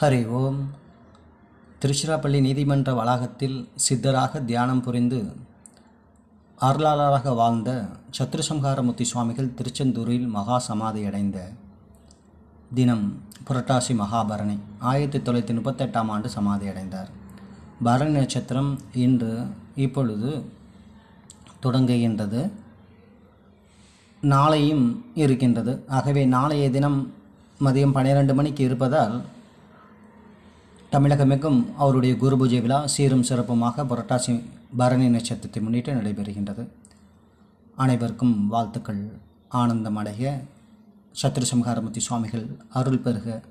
ஹரி ஓம். திருச்சிராப்பள்ளி நீதிமன்ற வளாகத்தில் சித்தராக தியானம் புரிந்து அருளாளராக வாழ்ந்த சத்ருசம்ஹாரமூர்த்தி சுவாமிகள் திருச்செந்தூரில் மகா சமாதி அடைந்த தினம் புரட்டாசி மகாபரணி ஆயிரத்தி தொள்ளாயிரத்தி முப்பத்தெட்டாம் ஆண்டு சமாதி அடைந்தார். பரணி நட்சத்திரம் இன்று இப்பொழுது தொடங்குகின்றது. நாளையும் இருக்கின்றது. ஆகவே நாளைய தினம் மதியம் பன்னிரெண்டு மணிக்கு இருப்பதால் தமிழகமெங்கும் அவருடைய குரு பூஜை விழா சீரும் சிறப்புமாக புரட்டாசி பரணி நட்சத்திரத்தை முன்னிட்டு நடைபெறுகின்றது. அனைவருக்கும் வாழ்த்துக்கள். ஆனந்தம் அடைய சத்ருசம்ஹாரமூர்த்தி சுவாமிகள் அருள் பெருக